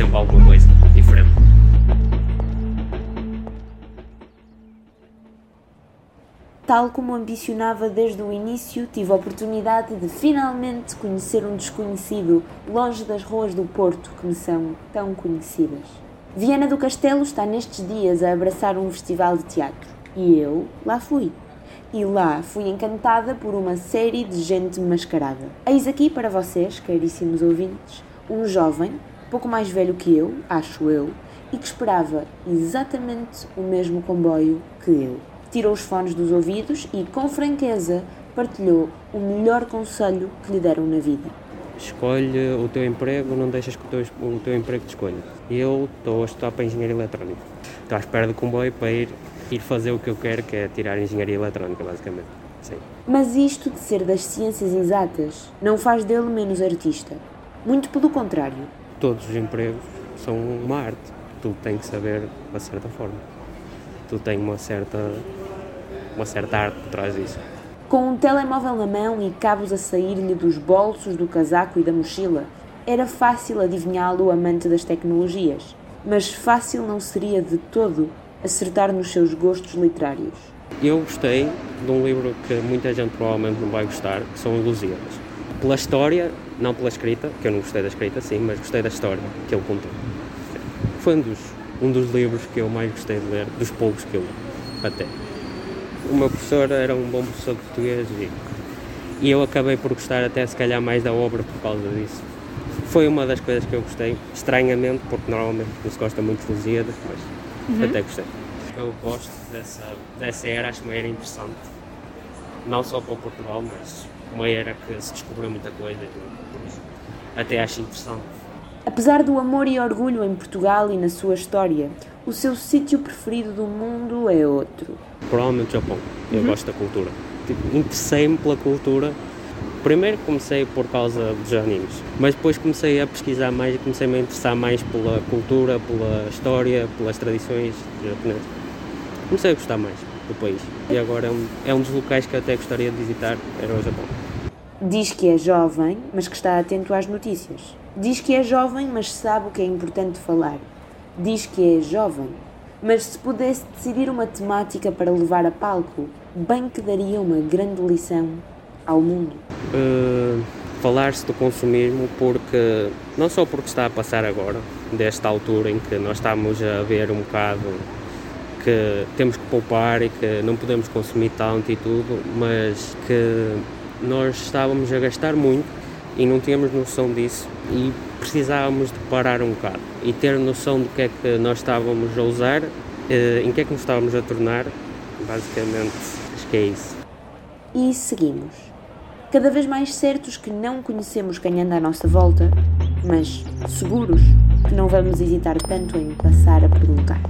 sempre alguma coisa diferente. Tal como ambicionava desde o início, tive a oportunidade de finalmente conhecer um desconhecido longe das ruas do Porto que me são tão conhecidas. Viana do Castelo está nestes dias a abraçar um festival de teatro e eu lá fui. E lá fui encantada por uma série de gente mascarada. Eis aqui para vocês, caríssimos ouvintes, um jovem, pouco mais velho que eu, acho eu, e que esperava exatamente o mesmo comboio que eu tirou os fones dos ouvidos e, com franqueza, partilhou o melhor conselho que lhe deram na vida. Escolhe o teu emprego, não deixas que o teu, o teu emprego te escolha. Eu estou a estudar para Engenharia Eletrónica. Estou à espera do comboio para ir, ir fazer o que eu quero, que é tirar Engenharia Eletrónica, basicamente. Sim. Mas isto de ser das ciências exatas não faz dele menos artista. Muito pelo contrário. Todos os empregos são uma arte. Tu tem que saber, de uma certa forma. Tu tem uma certa uma certa arte por trás disso. Com um telemóvel na mão e cabos a sair-lhe dos bolsos do casaco e da mochila, era fácil adivinhá-lo amante das tecnologias, mas fácil não seria de todo acertar nos seus gostos literários. Eu gostei de um livro que muita gente provavelmente não vai gostar, que são Lusíadas. Pela história, não pela escrita, que eu não gostei da escrita, sim, mas gostei da história que ele contou. Foi um dos, um dos livros que eu mais gostei de ler, dos poucos que eu li, até o meu professor era um bom professor de português e, e eu acabei por gostar até se calhar mais da obra por causa disso. Foi uma das coisas que eu gostei, estranhamente, porque normalmente não se gosta muito de Lusíadas, mas uhum. até gostei. Eu gosto dessa, dessa era, acho uma era interessante, não só para Portugal, mas uma era que se descobriu muita coisa, até acho interessante. Apesar do amor e orgulho em Portugal e na sua história, o seu sítio preferido do mundo é outro. Provavelmente o Japão. Eu uhum. gosto da cultura. Tipo, Interessei-me pela cultura. Primeiro comecei por causa dos animes, mas depois comecei a pesquisar mais e comecei-me a interessar mais pela cultura, pela história, pelas tradições japonesas. Comecei a gostar mais do país. E agora é um, é um dos locais que eu até gostaria de visitar, era o Japão. Diz que é jovem, mas que está atento às notícias. Diz que é jovem, mas sabe o que é importante falar diz que é jovem, mas se pudesse decidir uma temática para levar a palco, bem que daria uma grande lição ao mundo. Uh, Falar-se do consumismo porque, não só porque está a passar agora, desta altura em que nós estamos a ver um bocado que temos que poupar e que não podemos consumir tanto e tudo, mas que nós estávamos a gastar muito e não tínhamos noção disso e precisávamos de parar um bocado e ter noção do que é que nós estávamos a usar, eh, em que é que nos estávamos a tornar, basicamente acho que é isso. E seguimos. Cada vez mais certos que não conhecemos quem anda à nossa volta, mas seguros que não vamos hesitar tanto em passar a perguntar.